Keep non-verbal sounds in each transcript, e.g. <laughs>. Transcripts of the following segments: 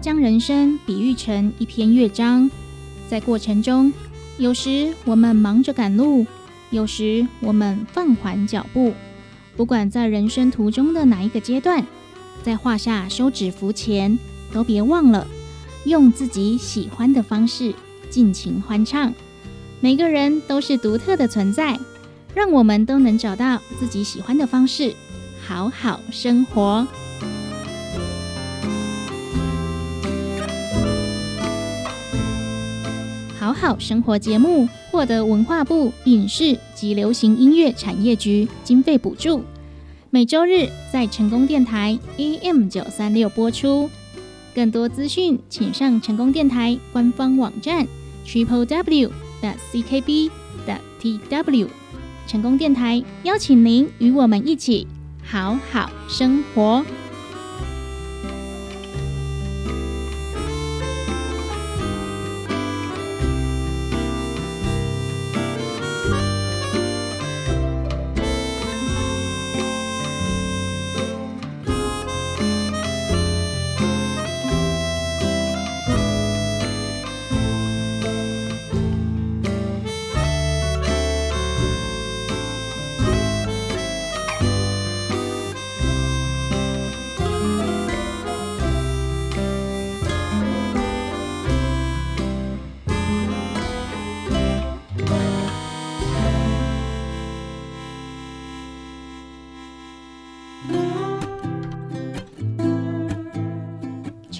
将人生比喻成一篇乐章，在过程中，有时我们忙着赶路，有时我们放缓脚步。不管在人生途中的哪一个阶段，在画下休止符前，都别忘了用自己喜欢的方式尽情欢唱。每个人都是独特的存在，让我们都能找到自己喜欢的方式，好好生活。好好生活节目获得文化部影视及流行音乐产业局经费补助，每周日在成功电台 AM 九三六播出。更多资讯，请上成功电台官方网站 triple w 的 ckb 的 tw。成功电台邀请您与我们一起好好生活。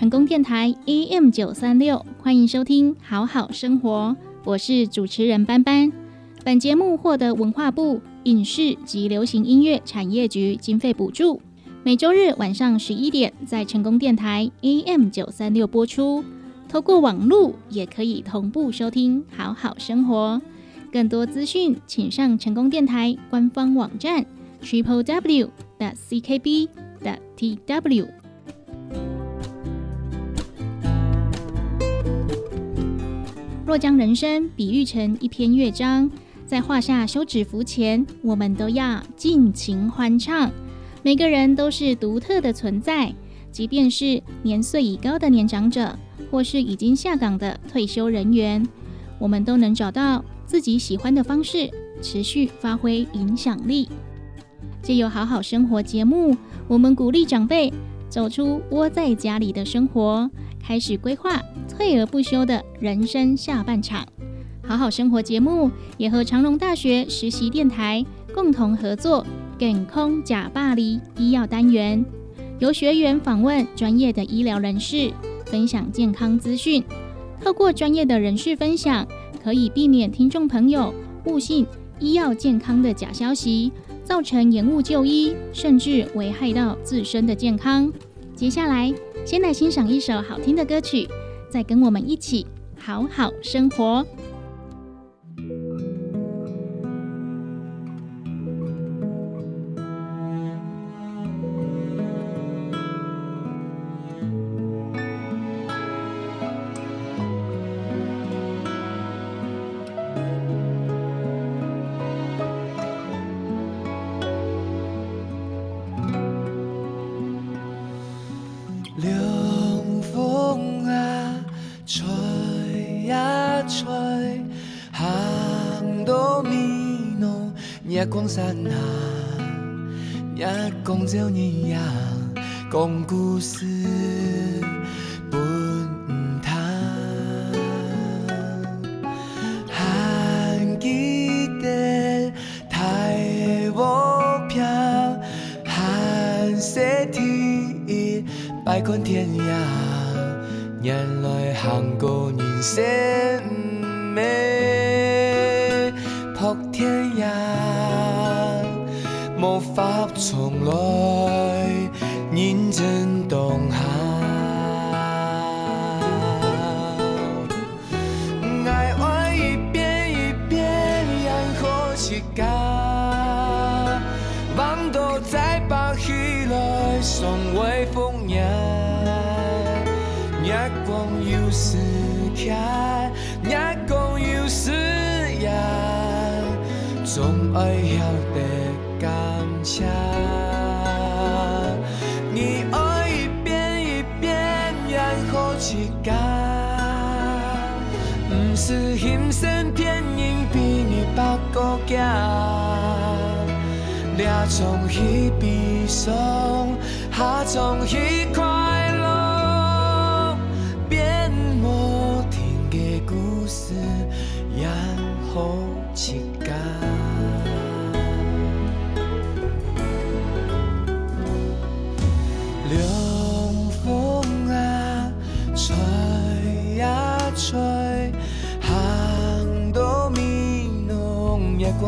成功电台 AM 九三六，欢迎收听好好生活，我是主持人班班。本节目获得文化部影视及流行音乐产业局经费补助，每周日晚上十一点在成功电台 AM 九三六播出。透过网络也可以同步收听好好生活。更多资讯，请上成功电台官方网站 triple w 的 ckb 的 tw。若将人生比喻成一篇乐章，在画下休止符前，我们都要尽情欢唱。每个人都是独特的存在，即便是年岁已高的年长者，或是已经下岗的退休人员，我们都能找到自己喜欢的方式，持续发挥影响力。借由好好生活节目，我们鼓励长辈走出窝在家里的生活。开始规划退而不休的人生下半场。好好生活节目也和长荣大学实习电台共同合作“健康假巴黎”医药单元，由学员访问专业的医疗人士，分享健康资讯。透过专业的人士分享，可以避免听众朋友误信医药健康的假消息，造成延误就医，甚至危害到自身的健康。接下来。先来欣赏一首好听的歌曲，再跟我们一起好好生活。山下，也讲朝年呀，讲故事。下。你哦一遍一遍，然后去干，不是阴森骗人，比你八个家。俩从一比上，下从一块。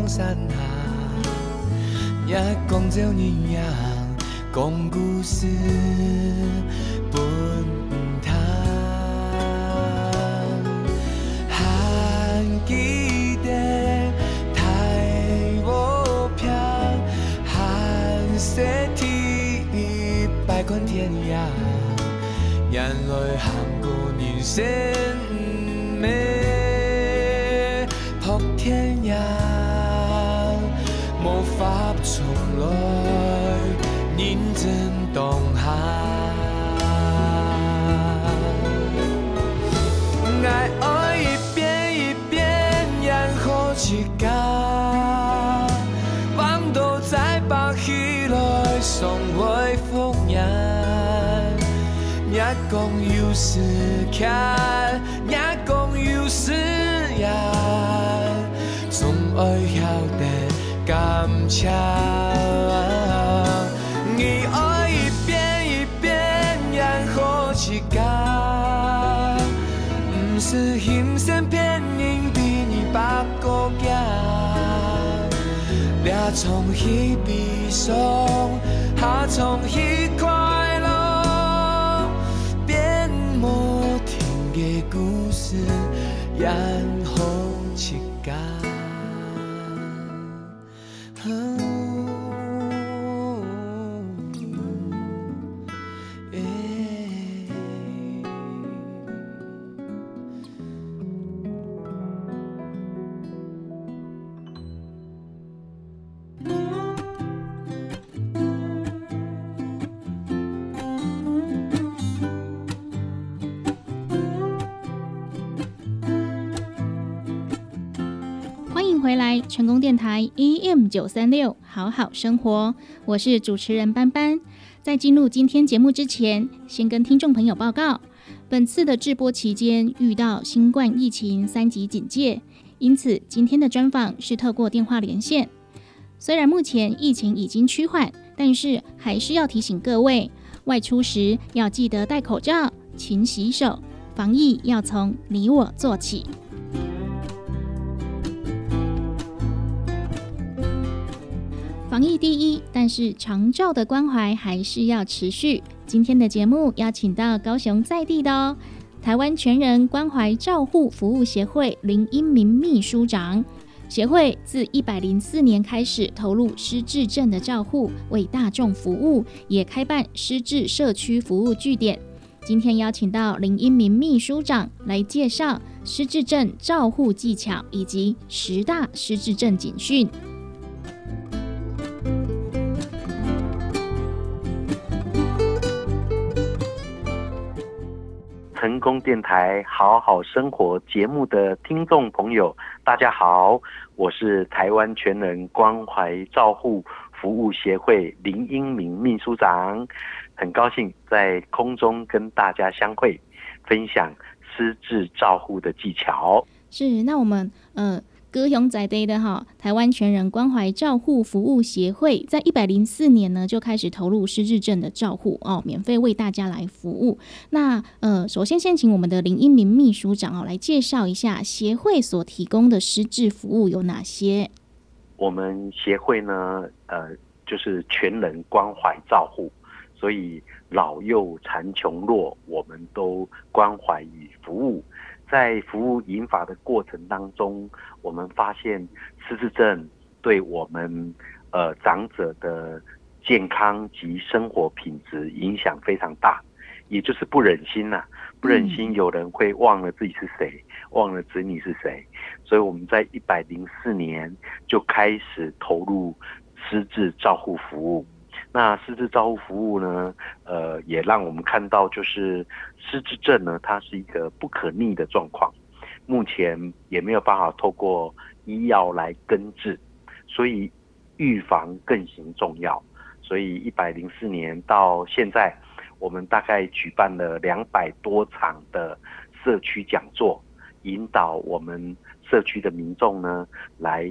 山下。也讲照人样，讲故事分摊，还记得太无平，还说天百款天涯，眼泪含过人生真当下。爱爱一遍一遍，然后一家。望到再把起来，送回烽烟。也讲有时看，也讲有时也，总爱晓得。感谢，从彼悲伤，下从彼快乐，变无停的故事，回来，成功电台 EM 九三六，好好生活，我是主持人班班。在进入今天节目之前，先跟听众朋友报告，本次的直播期间遇到新冠疫情三级警戒，因此今天的专访是透过电话连线。虽然目前疫情已经趋缓，但是还是要提醒各位，外出时要记得戴口罩、勤洗手，防疫要从你我做起。防疫第一，但是长照的关怀还是要持续。今天的节目邀请到高雄在地的，台湾全人关怀照护服务协会林英明秘书长。协会自一百零四年开始投入失智症的照护，为大众服务，也开办失智社区服务据点。今天邀请到林英明秘书长来介绍失智症照护技巧以及十大失智症警讯。成功电台好好生活节目的听众朋友，大家好，我是台湾全能关怀照护服务协会林英明秘书长，很高兴在空中跟大家相会，分享失智照护的技巧。是，那我们嗯。高雄在地的哈，台湾全人关怀照护服务协会在一百零四年呢就开始投入失智症的照护哦，免费为大家来服务。那呃，首先先请我们的林一明秘书长哦来介绍一下协会所提供的失智服务有哪些。我们协会呢，呃，就是全人关怀照护，所以老幼残穷弱，我们都关怀与服务。在服务引法的过程当中，我们发现失智症对我们呃长者的健康及生活品质影响非常大，也就是不忍心呐，不忍心有人会忘了自己是谁，忘了子女是谁，所以我们在一百零四年就开始投入失智照护服务。那失智照护服务呢？呃，也让我们看到，就是失智症呢，它是一个不可逆的状况。目前也没有办法透过医药来根治，所以预防更行重要。所以一百零四年到现在，我们大概举办了两百多场的社区讲座，引导我们社区的民众呢来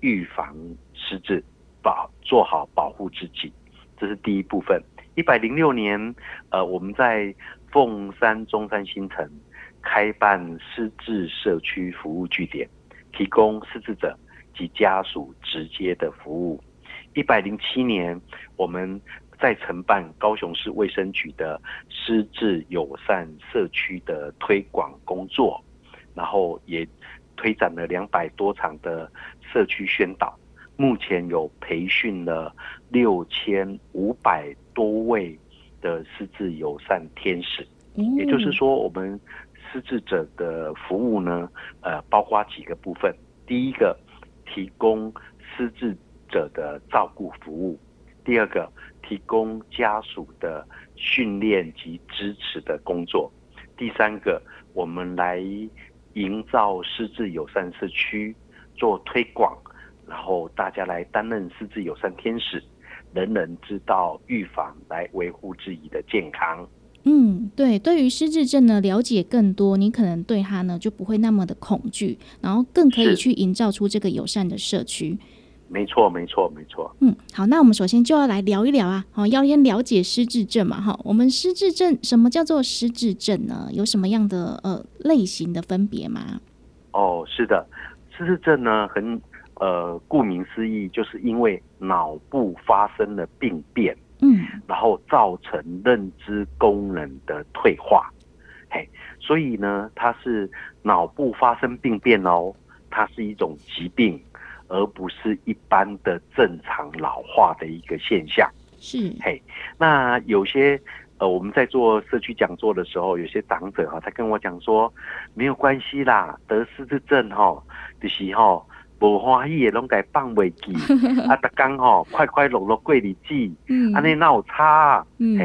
预防失智，保做好保护自己，这是第一部分。一百零六年，呃，我们在凤山中山新城开办失智社区服务据点，提供失智者及家属直接的服务。一百零七年，我们在承办高雄市卫生局的失智友善社区的推广工作，然后也推展了两百多场的社区宣导。目前有培训了六千五百多位的失智友善天使，也就是说，我们失智者的服务呢，呃，包括几个部分。第一个，提供失智者的照顾服务；第二个，提供家属的训练及支持的工作；第三个，我们来营造失智友善社区，做推广。然后大家来担任失智友善天使，人人知道预防，来维护自己的健康。嗯，对，对于失智症呢了解更多，你可能对他呢就不会那么的恐惧，然后更可以去营造出这个友善的社区。没错，没错，没错。嗯，好，那我们首先就要来聊一聊啊，好，要先了解失智症嘛，哈，我们失智症什么叫做失智症呢？有什么样的呃类型的分别吗？哦，是的，失智症呢很。呃，顾名思义，就是因为脑部发生了病变，嗯，然后造成认知功能的退化，嘿，所以呢，它是脑部发生病变哦，它是一种疾病，而不是一般的正常老化的一个现象，是，嘿，那有些呃，我们在做社区讲座的时候，有些长者哈，他跟我讲说，没有关系啦，得失智症哈的时候。无欢喜的拢该放袂记，<laughs> 啊，逐工吼快快乐乐过日子，安尼那有差，嗯，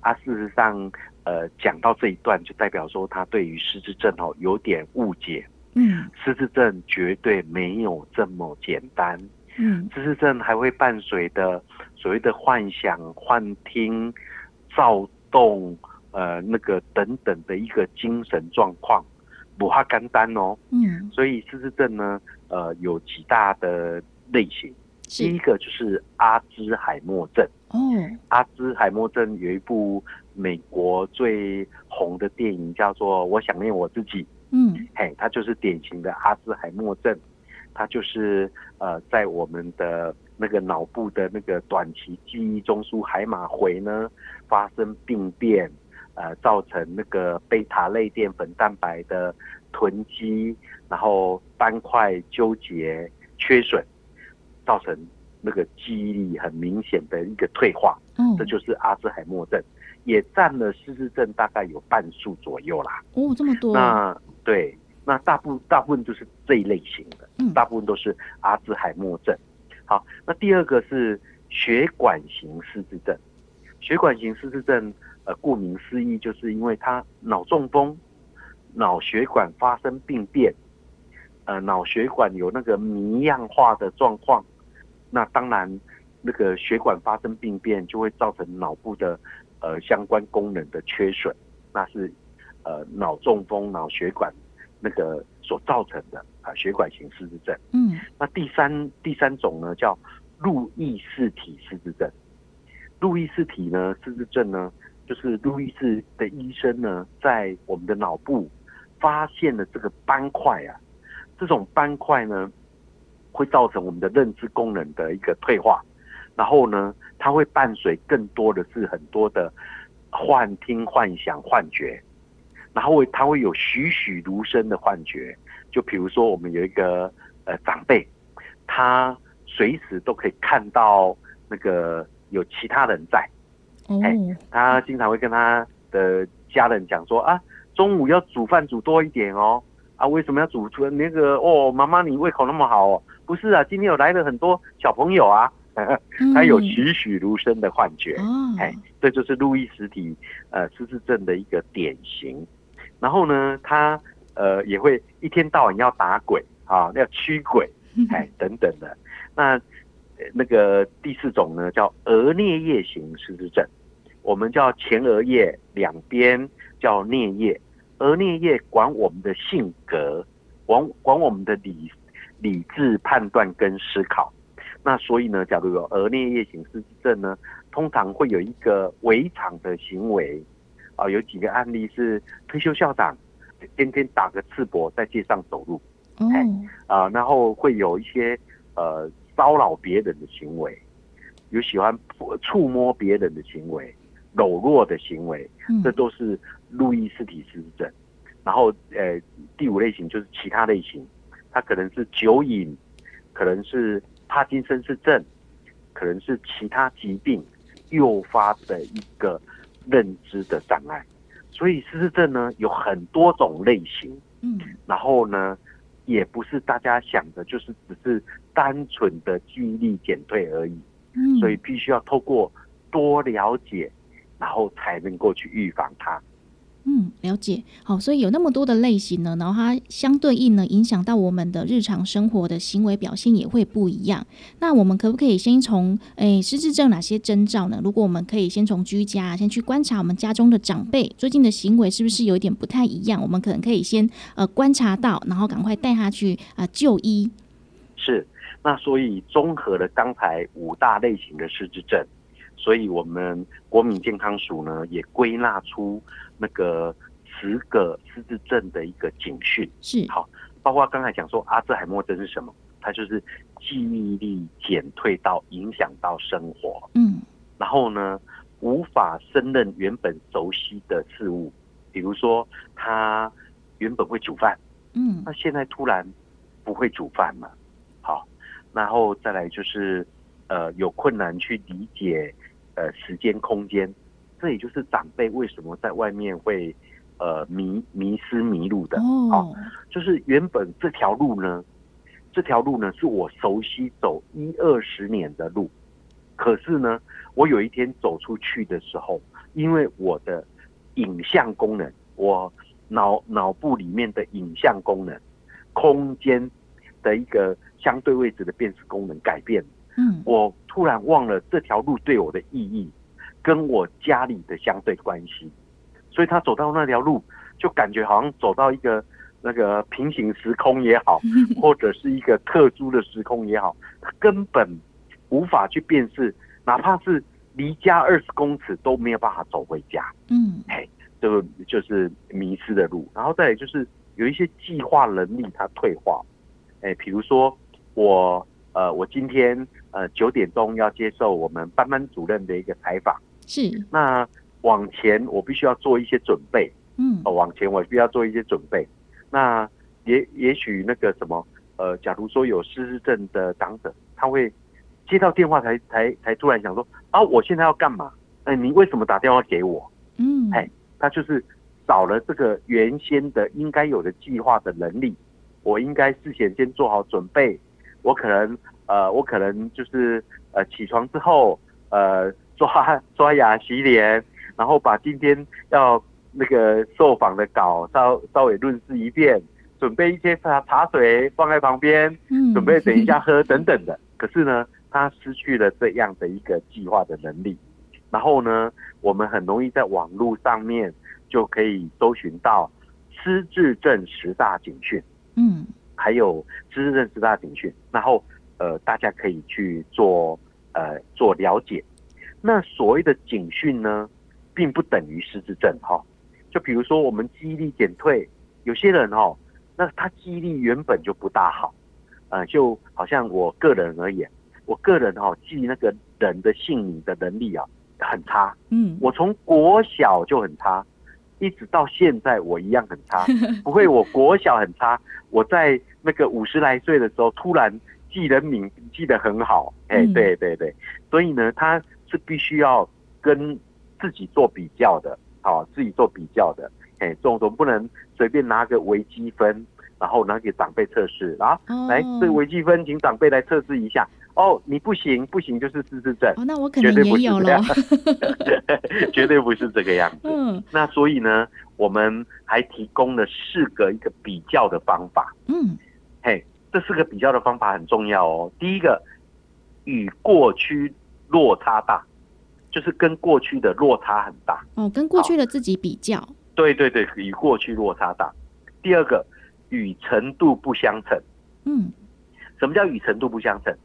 啊，事实上，呃，讲到这一段，就代表说他对于失智症哦有点误解，嗯，失智症绝对没有这么简单，嗯，失智症还会伴随的所谓的幻想、幻听、躁动，呃，那个等等的一个精神状况。不怕肝单哦，嗯，所以失智症呢，呃，有几大的类型。第一个就是阿兹海默症。哦，阿兹海默症有一部美国最红的电影叫做《我想念我自己》。嗯，嘿，它就是典型的阿兹海默症，它就是呃，在我们的那个脑部的那个短期记忆中枢海马回呢发生病变。呃，造成那个贝塔类淀粉蛋白的囤积，然后斑块纠结、缺损，造成那个记忆力很明显的一个退化。嗯，这就是阿兹海默症，也占了失智症大概有半数左右啦。哦，这么多。那对，那大部大部分就是这一类型的，嗯，大部分都是阿兹海默症。好，那第二个是血管型失智症，血管型失智症。呃，顾名思义，就是因为他脑中风，脑血管发生病变，呃，脑血管有那个迷样化的状况，那当然，那个血管发生病变就会造成脑部的呃相关功能的缺损，那是呃脑中风、脑血管那个所造成的啊血管型失智症。嗯，那第三第三种呢叫路易氏体失智症，路易氏体呢失智症呢。就是路易斯的医生呢，在我们的脑部发现了这个斑块啊，这种斑块呢，会造成我们的认知功能的一个退化，然后呢，它会伴随更多的是很多的幻听、幻想、幻觉，然后会它会有栩栩如生的幻觉，就比如说我们有一个呃长辈，他随时都可以看到那个有其他人在。哎，他经常会跟他的家人讲说啊，中午要煮饭煮多一点哦。啊，为什么要煮出那个？哦，妈妈你胃口那么好哦？不是啊，今天有来了很多小朋友啊。<laughs> 他有栩栩如生的幻觉。哎，这就是路易斯体呃失智症的一个典型。然后呢，他呃，也会一天到晚要打鬼啊，要驱鬼，<laughs> 哎，等等的。那呃那个第四种呢，叫额颞叶型失智症，我们叫前额叶两边叫颞叶，而颞叶管我们的性格，管管我们的理理智判断跟思考。那所以呢，假如有额颞叶型失智症呢，通常会有一个违常的行为，啊，有几个案例是退休校长天天打个赤膊在街上走路，哦，啊，然后会有一些呃骚扰别人的行为，有喜欢触摸别人的行为，柔弱的行为，嗯。这都是路易斯体失智症。然后呃，第五类型就是其他类型，它可能是酒瘾，可能是帕金森氏症，可能是其他疾病诱发的一个认知的障碍。所以失智症呢有很多种类型，嗯然后呢，也不是大家想的，就是只是单纯的记忆力减退而已，嗯，所以必须要透过多了解，然后才能够去预防它。嗯，了解。好，所以有那么多的类型呢，然后它相对应呢，影响到我们的日常生活的行为表现也会不一样。那我们可不可以先从诶失智症哪些征兆呢？如果我们可以先从居家先去观察我们家中的长辈最近的行为是不是有一点不太一样，我们可能可以先呃观察到，然后赶快带他去啊、就医。是，那所以综合了刚才五大类型的失智症，所以我们国民健康署呢也归纳出那个十个失智症的一个警讯。是，好包括刚才讲说阿兹海默症是什么？它就是记忆力减退到影响到生活，嗯然后呢无法胜任原本熟悉的事物，比如说他原本会煮饭，嗯那现在突然不会煮饭了，好，然后再来就是呃有困难去理解呃时间空间，这也就是长辈为什么在外面会呃迷迷失迷路的，好哦，就是原本这条路呢，这条路呢是我熟悉走一二十年的路，可是呢，我有一天走出去的时候，因为我的影像功能，我脑脑部里面的影像功能，空间的一个相对位置的辨识功能改变了，嗯。我突然忘了这条路对我的意义，跟我家里的相对关系，所以他走到那条路，就感觉好像走到一个那个平行时空也好，<laughs> 或者是一个特殊的时空也好，他根本无法去辨识，哪怕是离家二十公尺都没有办法走回家，嗯。这个就是迷失的路。然后再来就是有一些计划能力它退化，哎，比如说我呃我今天呃九点钟要接受我们班班主任的一个采访，是，那往前我必须要做一些准备，嗯哦，往前我必须要做一些准备。那也也许那个什么，呃，假如说有失智症的长者，他会接到电话才才才突然想说，啊，我现在要干嘛？哎、你为什么打电话给我？嗯，哎他就是少了这个原先的应该有的计划的能力。我应该事先先做好准备，我可能呃，我可能就是呃起床之后呃刷刷 <laughs> 牙洗脸，然后把今天要那个受访的稿稍稍微润饰一遍，准备一些茶茶水放在旁边，嗯准备等一下喝等等的。可是呢，他失去了这样的一个计划的能力，然后呢，我们很容易在网络上面就可以搜寻到失智症十大警讯，嗯还有失智症十大警讯，然后呃，大家可以去做呃做了解。那所谓的警讯呢，并不等于失智症哈、就比如说我们记忆力减退，有些人哦，那他记忆力原本就不大好，呃，就好像我个人而言，我个人哦记那个人的姓名的能力啊很差，嗯，我从国小就很差，一直到现在我一样很差。<laughs> 不会，我国小很差，我在那个五十来岁的时候，突然记人名记得很好。哎、嗯对对对，所以呢，他是必须要跟自己做比较的，好、自己做比较的。哎，这种总不能随便拿个微积分，然后拿给长辈测试啊。哦来，这个微积分，请长辈来测试一下。哦，你不行，不行就是失智症，哦，那我可能也有了 <laughs> 绝对不是这个样子。<laughs> 嗯那所以呢，我们还提供了四个一个比较的方法。嗯嘿，这四个比较的方法很重要哦。第一个，与过去落差大，就是跟过去的落差很大。哦，跟过去的自己比较，对对对，与过去落差大。第二个，与程度不相称。嗯什么叫与程度不相称？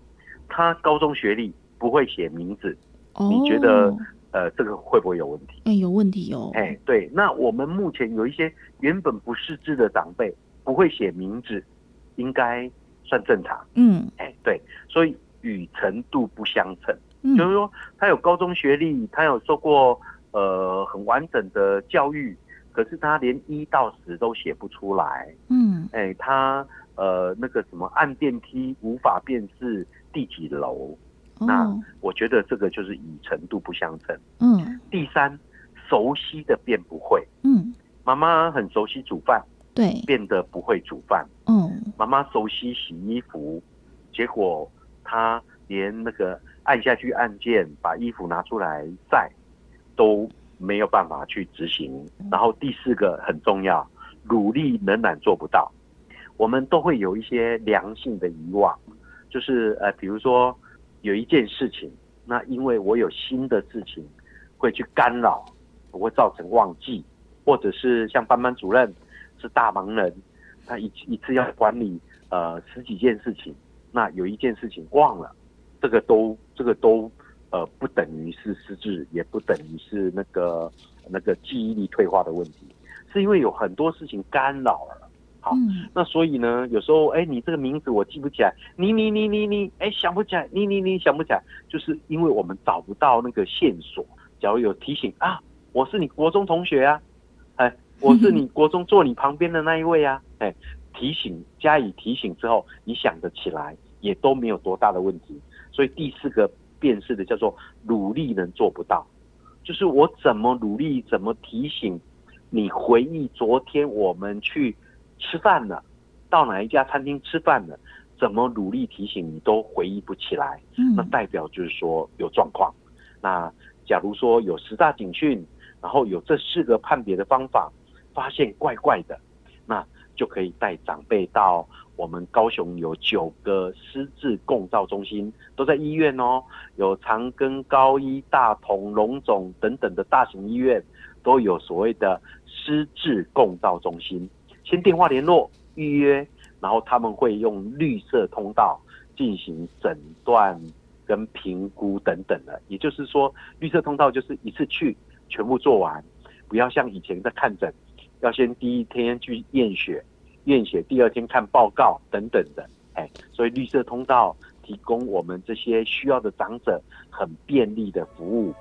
他高中学历不会写名字，哦，你觉得呃，这个会不会有问题？哎有问题哦？哎，对，那我们目前有一些原本不识字的长辈不会写名字，应该算正常。嗯哎，对，所以与程度不相称，嗯就是说他有高中学历，他有受过呃很完整的教育，可是他连一到十都写不出来。嗯哎，他呃那个什么按电梯无法辨识第几楼，那哦我觉得这个就是以程度不相称。嗯。第三，熟悉的变不会。嗯。妈妈很熟悉煮饭，对。变得不会煮饭；嗯。妈妈熟悉洗衣服，结果她连那个按下去按键把衣服拿出来晒都没有办法去执行。然后第四个很重要，努力仍然做不到。我们都会有一些良性的遗忘，就是呃，比如说有一件事情，那因为我有新的事情会去干扰，我会造成忘记，或者是像班班主任是大忙人，他一一次要管理呃十几件事情，那有一件事情忘了，这个都这个都呃不等于是失智，也不等于是那个那个记忆力退化的问题，是因为有很多事情干扰了。好嗯那所以呢，有时候哎，你这个名字我记不起来，你你你你你，哎想不起来，你你你想不起来，就是因为我们找不到那个线索。假如有提醒啊，我是你国中同学啊，哎，我是你国中坐你旁边的那一位啊，哎，提醒加以提醒之后，你想得起来，也都没有多大的问题。所以第四个辨识的叫做努力能做不到，就是我怎么努力，怎么提醒你回忆昨天我们去吃饭了，到哪一家餐厅吃饭了，怎么努力提醒你都回忆不起来，那嗯代表就是说有状况。那假如说有十大警讯，然后有这四个判别的方法，发现怪怪的，那就可以带长辈到我们高雄有九个失智共照中心，都在医院哦，有长庚、高医、大同、龙总等等的大型医院，都有所谓的失智共照中心。先电话联络预约，然后他们会用绿色通道进行诊断跟评估等等的。也就是说，绿色通道就是一次去全部做完，不要像以前在看诊，要先第一天去验血，验血第二天看报告等等的。哎，所以绿色通道提供我们这些需要的长者很便利的服务。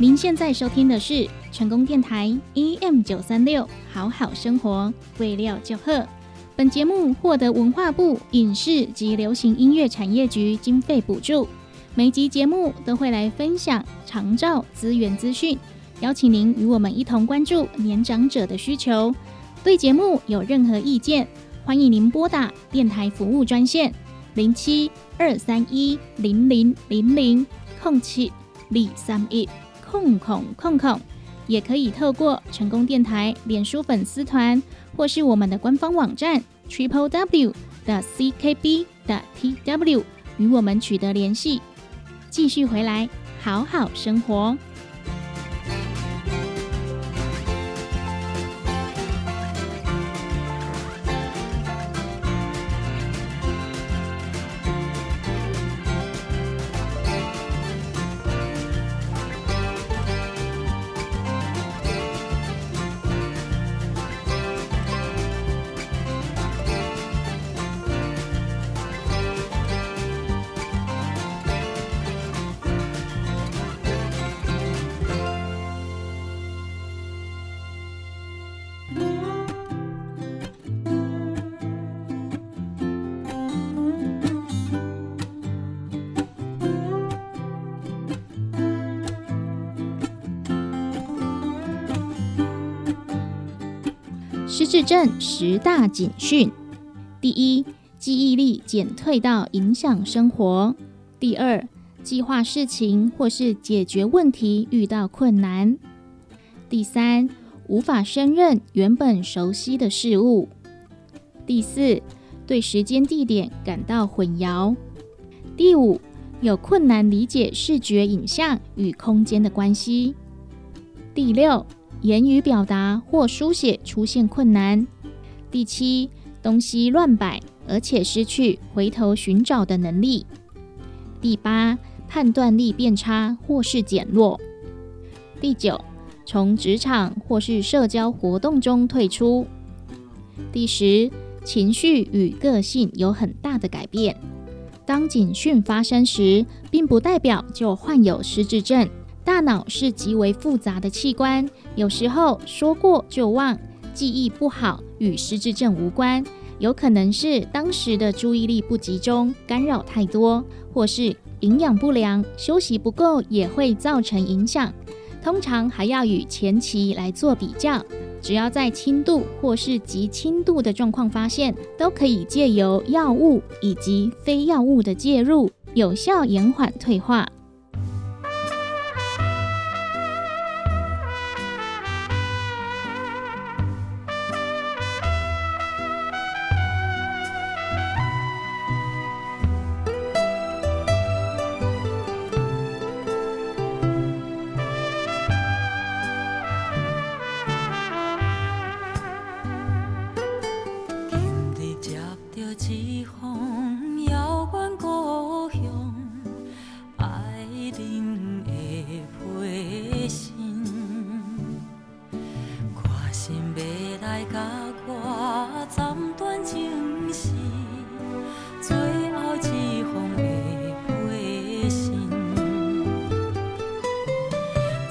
您现在收听的是成功电台 EM 九三六，好好生活，为料就贺。本节目获得文化部影视及流行音乐产业局经费补助。每集节目都会来分享长照资源资讯，邀请您与我们一同关注年长者的需求。对节目有任何意见，欢迎您拨打电台服务专线零七二三一零零零零空七零三一空空空空，也可以透过成功电台脸书粉丝团或是我们的官方网站 triple w 的 ckb 的 tw 与我们取得联系。继续回来，好好生活。失智症十大警讯：第一，记忆力减退到影响生活；第二，计划事情或是解决问题遇到困难；第三，无法胜任原本熟悉的事物；第四，对时间地点感到混淆；第五，有困难理解视觉影像与空间的关系；第六。言语表达或书写出现困难。第七，东西乱摆，而且失去回头寻找的能力。第八，判断力变差或是减弱。第九，从职场或是社交活动中退出。第十，情绪与个性有很大的改变。当警讯发生时，并不代表就患有失智症。大脑是极为复杂的器官，有时候说过就忘，记忆不好与失智症无关，有可能是当时的注意力不集中，干扰太多，或是营养不良、休息不够也会造成影响。通常还要与前期来做比较，只要在轻度或是极轻度的状况发现，都可以借由药物以及非药物的介入，有效延缓退化。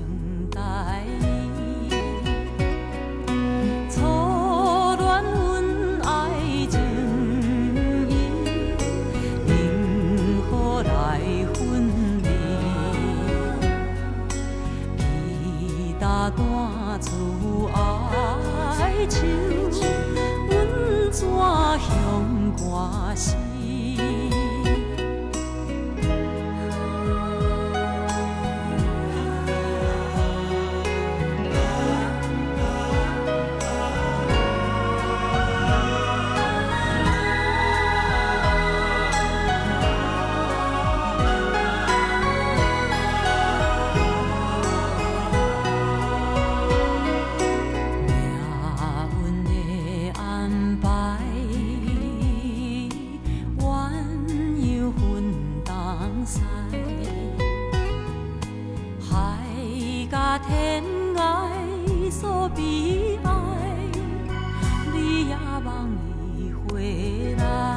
我？天爱所悲哀，你也望伊回来。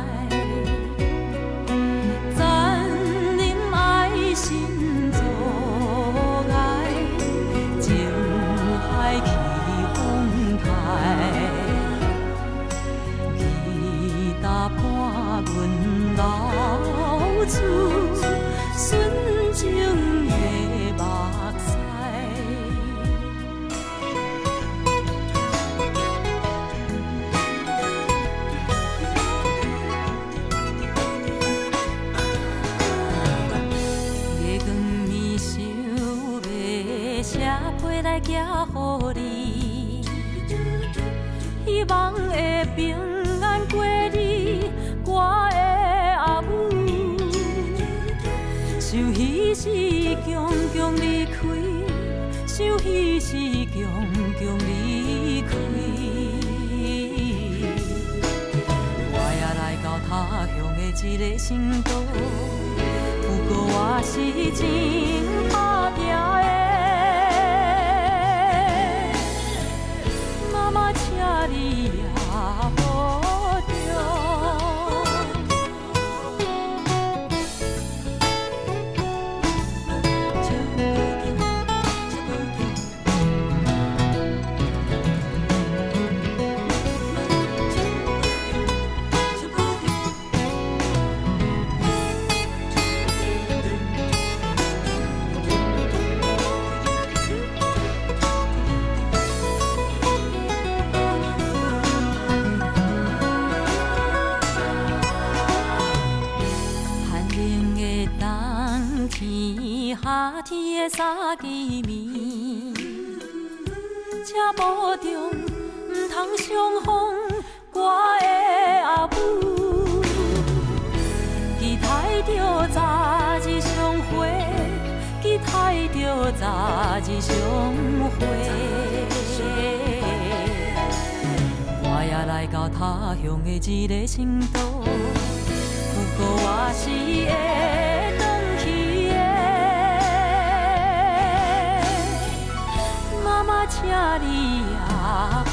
一个城都，不过我是真打拼的，妈妈，请你的三支暝，请保重，唔通伤风我的阿母。期待着早日相会，期待着早日相会。我也来到他乡的一个城都，不过我是会请你也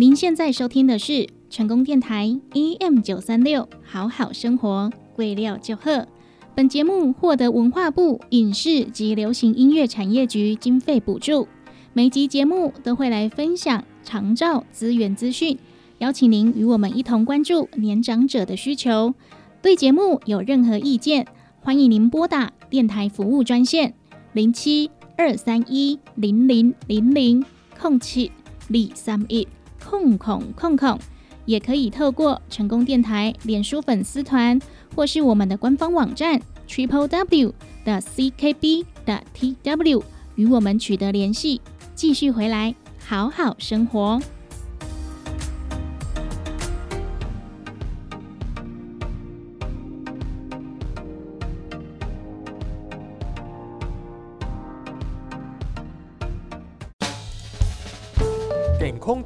您现在收听的是成功电台 E M 九三六，好好生活，贵料就喝。本节目获得文化部影视及流行音乐产业局经费补助。每集节目都会来分享长照资源资讯，邀请您与我们一同关注年长者的需求。对节目有任何意见，欢迎您拨打电台服务专线零七二三一零零零零空七李三一。空空空空，也可以透过成功电台脸书粉丝团，或是我们的官方网站 triple w 的 c k b 的 t w 与我们取得联系。继续回来，好好生活。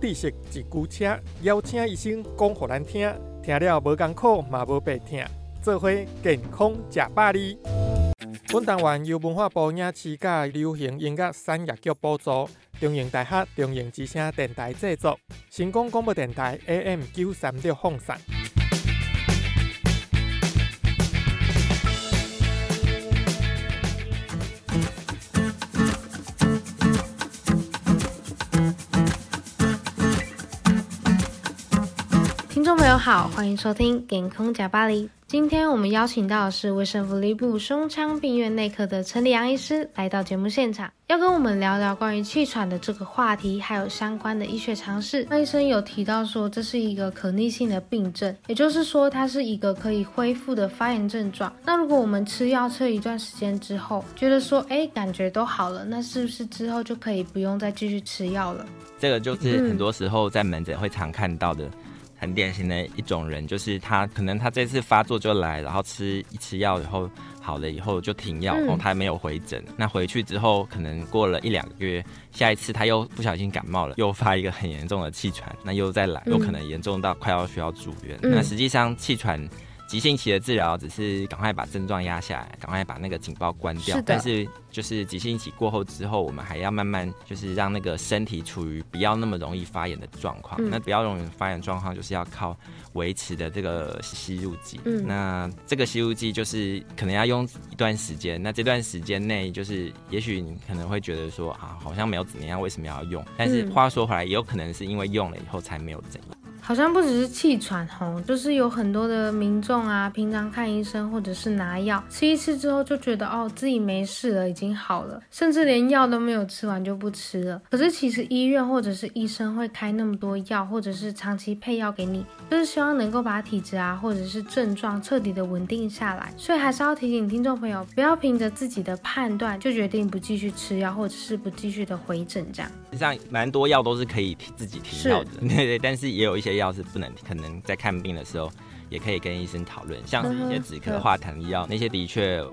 知识一句车，邀请医生讲给咱听，听了无艰苦嘛无白听，做伙健康食百里。本单元由文化部影视甲流行音乐产业局补助，中影大学中影之声电台制作，成功广播电台 AM 九三六放送。友好，欢迎收听《健康假巴黎》。今天我们邀请到的是卫生福利部胸腔病院内科的陈立阳医师来到节目现场，要跟我们聊聊关于气喘的这个话题，还有相关的医学常识。那医生有提到说，这是一个可逆性的病症，也就是说它是一个可以恢复的发炎症状。那如果我们吃药吃了一段时间之后，觉得说，哎，感觉都好了，那是不是之后就可以不用再继续吃药了？这个就是很多时候在门诊会常看到的。很典型的一种人，就是他可能他这次发作就来，然后吃一吃药以后好了以后就停药，然后他没有回诊。那回去之后，可能过了一两个月，下一次他又不小心感冒了，又发一个很严重的气喘，那又再来，有可能严重到快要需要住院。那实际上气喘。急性期的治疗只是赶快把症状压下来，赶快把那个警报关掉。但是就是急性期过后之后，我们还要慢慢就是让那个身体处于不要那么容易发炎的状况。那不要容易发炎状况，就是要靠维持的这个吸入剂。嗯那这个吸入剂就是可能要用一段时间。那这段时间内，就是也许你可能会觉得说啊，好像没有怎么样，为什么要用？但是话说回来，也有可能是因为用了以后才没有怎样。好像不只是气喘吼，就是有很多的民众啊，平常看医生或者是拿药，吃一次之后就觉得哦自己没事了，已经好了，甚至连药都没有吃完就不吃了。可是其实医院或者是医生会开那么多药，或者是长期配药给你，就是希望能够把体质啊或者是症状彻底的稳定下来。所以还是要提醒听众朋友，不要凭着自己的判断就决定不继续吃药，或者是不继续的回诊这样。实际上蛮多药都是可以自己停药的，<laughs> 对对，但是也有一些。药是不能，可能在看病的时候也可以跟医生讨论，像是一些止咳化痰药，那些的确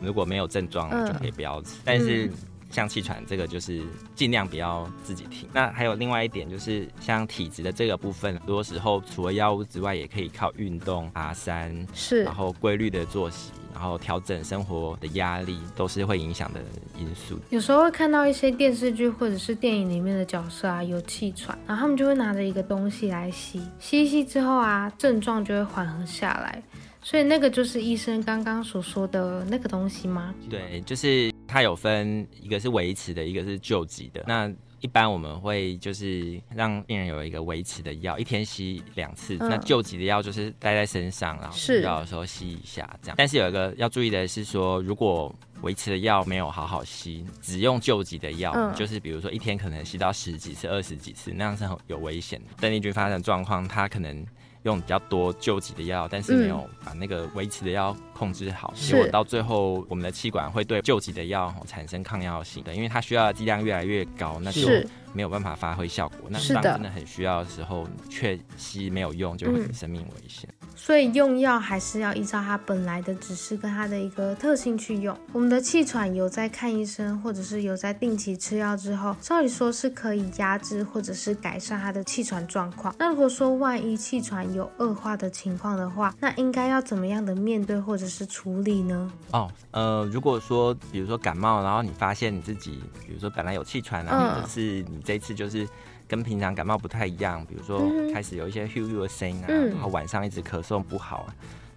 如果没有症状就可以不要吃。但是像气喘这个，就是尽量不要自己停。那还有另外一点就是，像体质的这个部分，很多时候除了药物之外，也可以靠运动、爬山，是，然后规律的作息。然后调整生活的压力都是会影响的因素。有时候会看到一些电视剧或者是电影里面的角色啊，有气喘，然后他们就会拿着一个东西来吸，吸一吸之后啊，症状就会缓和下来。所以那个就是医生刚刚所说的那个东西吗？对，就是它有分一个是维持的，一个是救急的。那一般我们会就是让病人有一个维持的药，一天吸两次。那救急的药就是带在身上，然后需要的时候吸一下这样。但是有一个要注意的是说，如果维持的药没有好好吸，只用救急的药，就是比如说一天可能吸到十几次、二十几次，那样是很有危险的。邓丽君发生状况，她可能。用比较多救急的药，但是没有把那个维持的药控制好，结果到最后我们的气管会对救急的药产生抗药性的，因为它需要的剂量越来越高，那就没有办法发挥效果。那当真的很需要的时候，却吸没有用，就会生命危险。所以用药还是要依照它本来的指示跟它的一个特性去用。我们的气喘有在看医生，或者是有在定期吃药之后，照理说是可以压制或者是改善它的气喘状况。那如果说万一气喘有恶化的情况的话，那应该要怎么样的面对或者是处理呢？哦，呃，如果说比如说感冒，然后你发现你自己，比如说本来有气喘啊，或者是你这次就是。跟平常感冒不太一样，比如说开始有一些咻咻的声音啊，然后晚上一直咳嗽不好。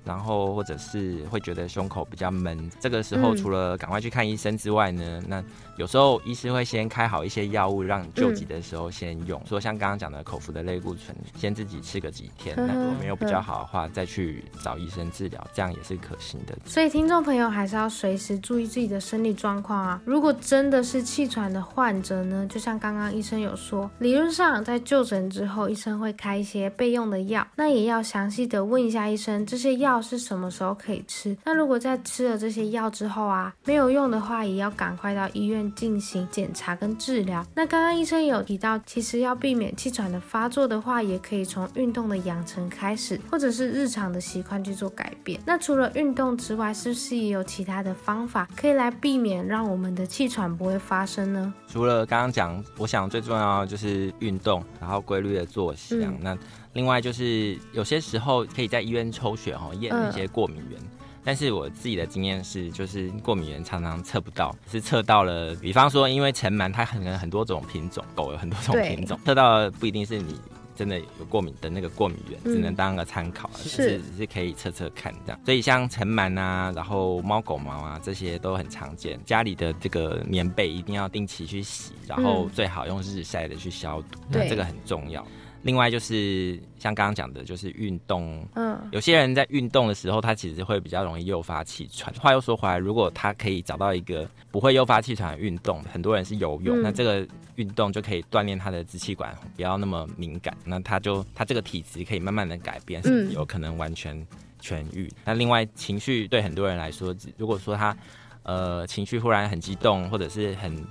然后或者是会觉得胸口比较闷，这个时候除了赶快去看医生之外呢，那有时候医师会先开好一些药物，让你救急的时候先用。说像刚刚讲的口服的类固醇，先自己吃个几天，那如果没有比较好的话，再去找医生治疗，这样也是可行的。所以听众朋友还是要随时注意自己的生理状况啊。如果真的是气喘的患者呢，就像刚刚医生有说，理论上在就诊之后，医生会开一些备用的药，那也要详细的问一下医生这些药。是什么时候可以吃？那如果在吃了这些药之后啊，没有用的话，也要赶快到医院进行检查跟治疗。那刚刚医生有提到，其实要避免气喘的发作的话，也可以从运动的养成开始，或者是日常的习惯去做改变。那除了运动之外，是不是也有其他的方法可以来避免让我们的气喘不会发生呢？除了刚刚讲，我想最重要的就是运动，然后规律的作息。那另外就是有些时候可以在医院抽血哈，验一些过敏源。但是我自己的经验是，就是过敏源常常测不到，是测到了，比方说因为尘螨它可能很多种品种，狗有很多种品种，测到不一定是你。真的有过敏的那个过敏源，只能当个参考，是只是可以测测看这样。所以像尘螨啊，然后猫狗毛啊，这些都很常见。家里的这个棉被一定要定期去洗，然后最好用日晒的去消毒，那这个很重要。另外就是像刚刚讲的，就是运动。嗯，有些人在运动的时候，他其实会比较容易诱发气喘。话又说回来，如果他可以找到一个不会诱发气喘的运动，很多人是游泳，那这个运动就可以锻炼他的支气管，不要那么敏感。那他就他这个体质可以慢慢的改变，有可能完全痊愈。那另外情绪对很多人来说，如果说他呃情绪忽然很激动，或者是很。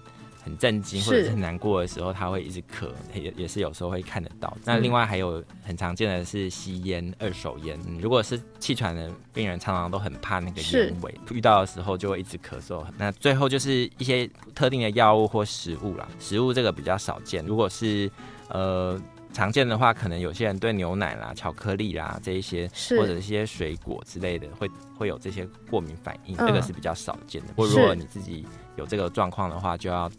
很震惊或者是很难过的时候，他会一直咳，也也是有时候会看得到。那另外还有很常见的是吸烟、二手烟。如果是气喘的病人，常常都很怕那个烟味，遇到的时候就会一直咳嗽。那最后就是一些特定的药物或食物啦，食物这个比较少见。如果是呃常见的话，可能有些人对牛奶啦、巧克力啦这一些，或者一些水果之类的，会会有这些过敏反应，这个是比较少见的。或如果你自己有这个状况的话，就要。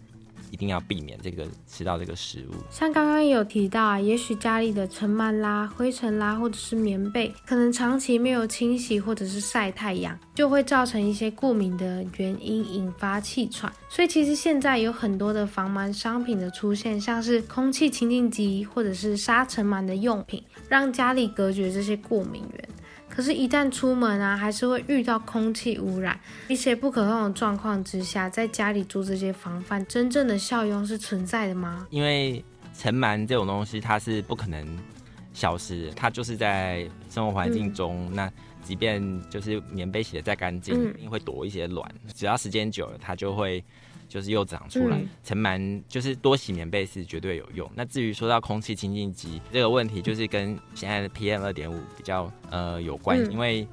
一定要避免这个吃到这个食物。像刚刚有提到啊，也许家里的尘螨啦、灰尘啦，或者是棉被，可能长期没有清洗或者是晒太阳，就会造成一些过敏的原因，引发气喘。所以其实现在有很多的防螨商品的出现，像是空气清净机或者是杀尘螨的用品，让家里隔绝这些过敏源。可是，一旦出门啊，还是会遇到空气污染，一些不可控的状况之下，在家里做这些防范，真正的效用是存在的吗？因为尘螨这种东西，它是不可能消失，它就是在生活环境中。那即便就是棉被洗的再干净，一定会躲一些卵，只要时间久了，它就会。就是又长出来，尘螨就是多洗棉被是绝对有用。那至于说到空气清净机这个问题，就是跟现在的 PM 二点五比较呃有关，因为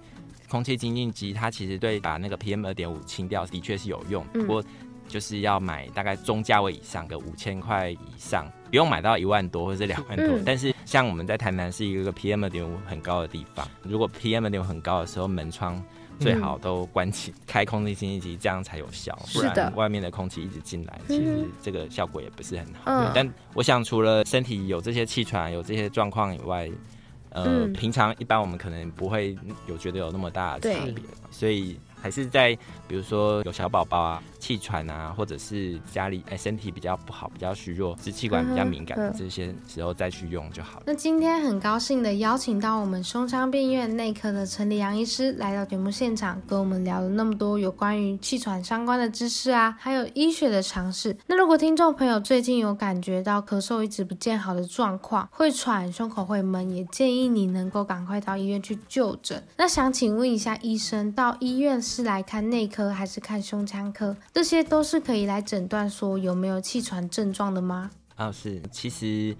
空气清净机它其实对把那个 PM 二点五清掉的确是有用，不过就是要买大概中价位以上的五千块以上，不用买到一万多或者是两万多。但是像我们在台南是一个 PM 二点五很高的地方，如果 PM 二点五很高的时候，门窗。最好都关起，开空气清新机，这样才有效。不然外面的空气一直进来，其实这个效果也不是很好。但我想，除了身体有这些气喘、有这些状况以外，呃，平常一般我们可能不会有觉得有那么大的差别，所以。还是在比如说有小宝宝啊、气喘啊，或者是家里哎身体比较不好、比较虚弱、支气管比较敏感的这些时候再去用就好了。那今天很高兴的邀请到我们胸腔病院内科的陈立阳医师来到节目现场，跟我们聊了那么多有关于气喘相关的知识啊，还有医学的常识。那如果听众朋友最近有感觉到咳嗽一直不见好的状况，会喘、胸口会闷，也建议你能够赶快到医院去就诊。那想请问一下医生，到医院。是来看内科还是看胸腔科？这些都是可以来诊断说有没有气喘症状的吗？啊，是，其实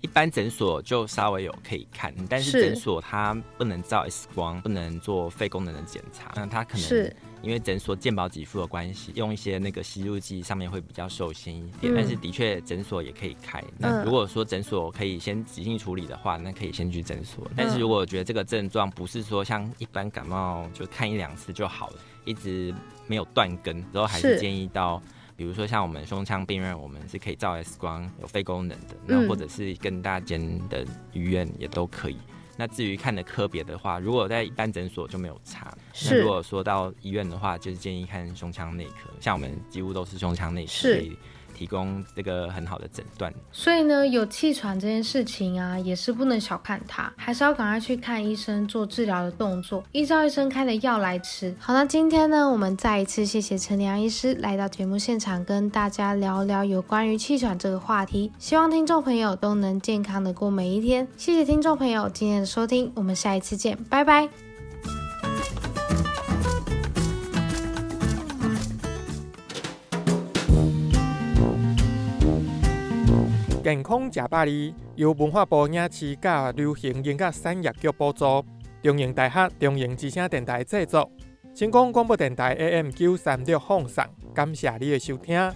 一般诊所就稍微有可以看，但是诊所它不能照 X 光，不能做肺功能的检查，那它可能。因为诊所健保给付的关系，用一些那个吸入剂上面会比较受限一点，但是的确诊所也可以开。那如果说诊所可以先急性处理的话，那可以先去诊所。但是如果觉得这个症状不是说像一般感冒就看一两次就好了，一直没有断根，之后还是建议到，比如说像我们胸腔病人，我们是可以照 X 光有肺功能的，那或者是更大间的医院也都可以。那至于看的科别的话，如果在一般诊所就没有差。那如果说到医院的话，就是建议看胸腔内科，像我们几乎都是胸腔内科。提供这个很好的诊断，所以呢，有气喘这件事情啊，也是不能小看它，还是要赶快去看医生做治疗的动作，依照医生开的药来吃。好，那今天呢，我们再一次谢谢陈良医师来到节目现场，跟大家聊聊有关于气喘这个话题。希望听众朋友都能健康的过每一天。谢谢听众朋友今天的收听，我们下一次见，拜拜。健康食百里由文化部影视甲流行音乐产业局补助，中营大学中营之声电台制作，成功广播电台 AM 九三六放送，感谢你的收听。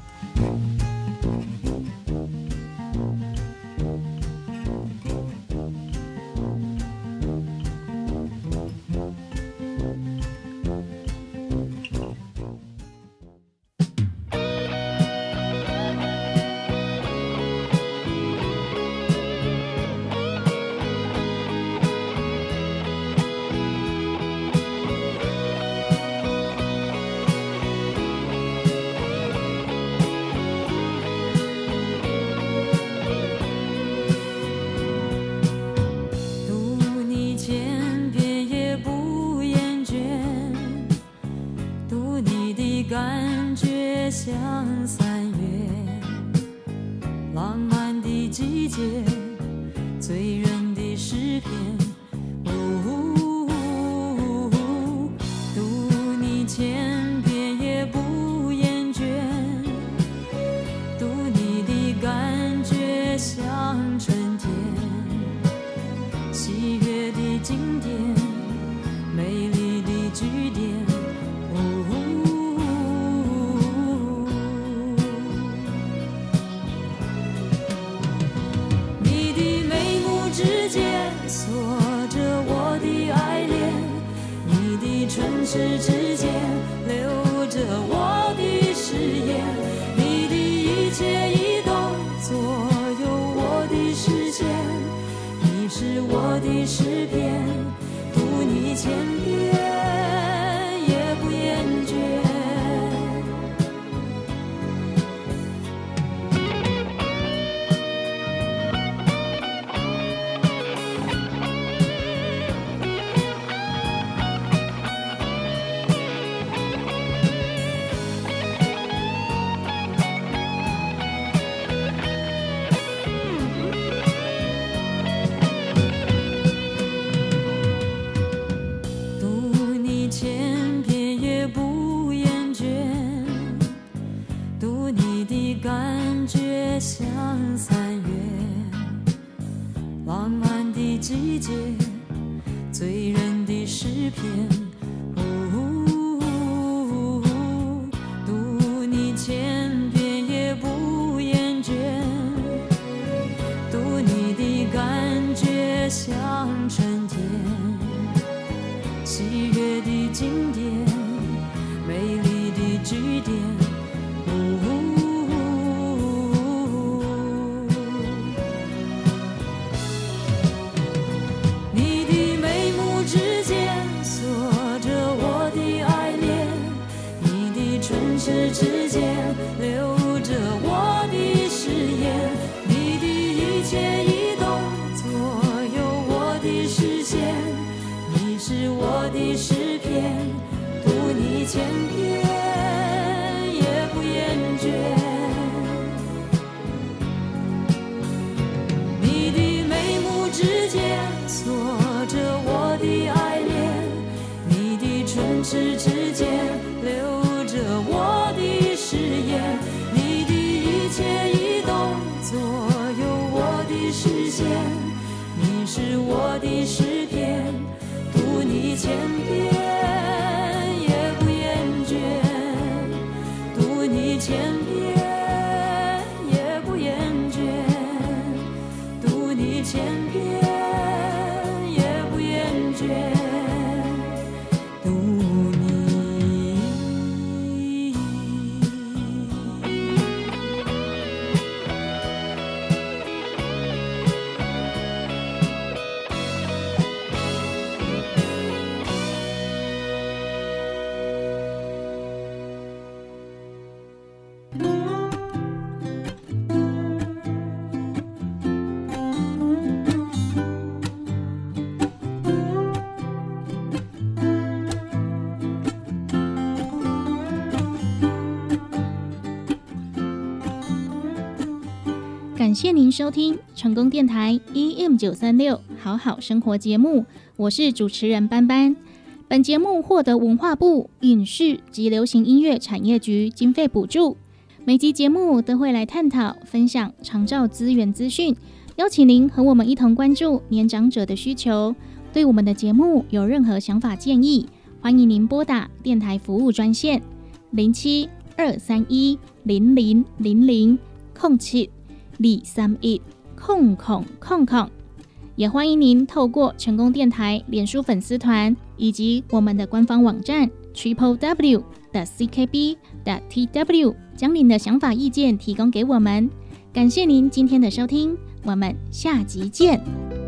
收听成功电台 EM 九三六好好生活节目，我是主持人班班。本节目获得文化部影视及流行音乐产业局经费补助。每集节目都会来探讨、分享长照资源资讯，邀请您和我们一同关注年长者的需求。对我们的节目有任何想法建议，欢迎您拨打电台服务专线零七二三一零零零零空七。李三一空空空空，也欢迎您透过成功电台脸书粉丝团以及我们的官方网站 triple w 的 ckb 的 tw，将您的想法意见提供给我们。感谢您今天的收听，我们下集见。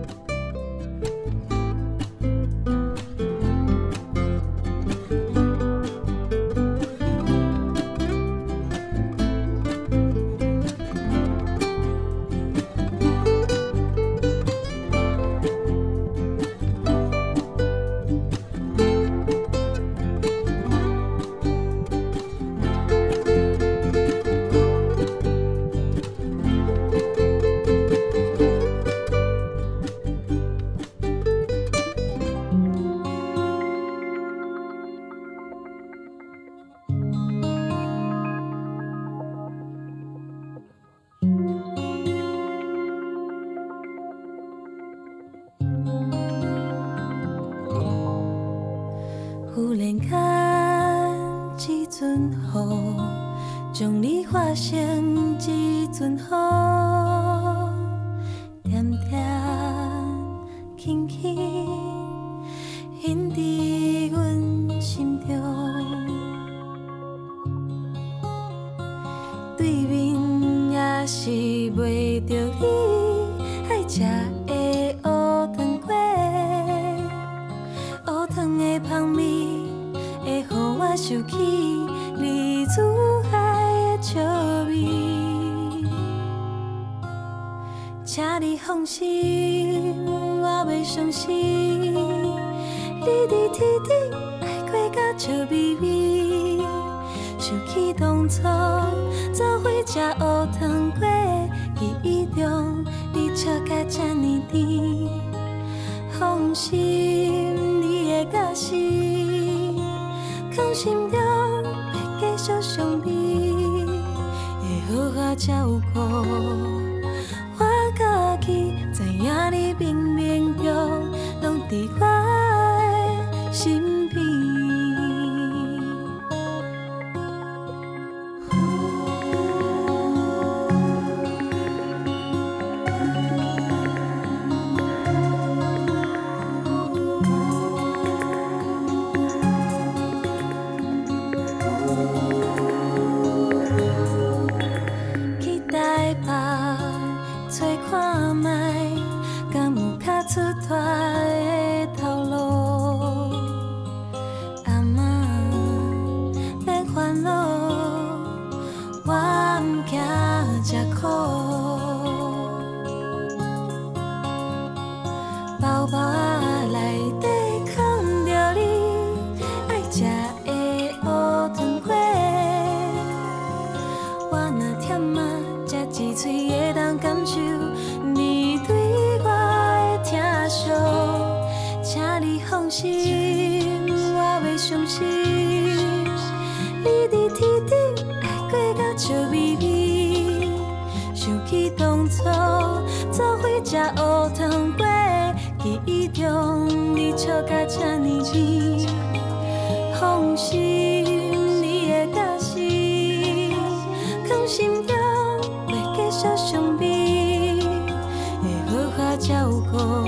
想起你煮爱的笑味。请你放心，我袂伤心，你伫天顶爱过甲笑眯眯，想起当初做伙食乌糖粿，记忆中你笑甲这呢甜，放心，笑眯眯，想起当初做伙食乌糖粿，记忆中你笑甲这呢甜，放心，你的假死。放心中袂继续伤悲，会好好照顾。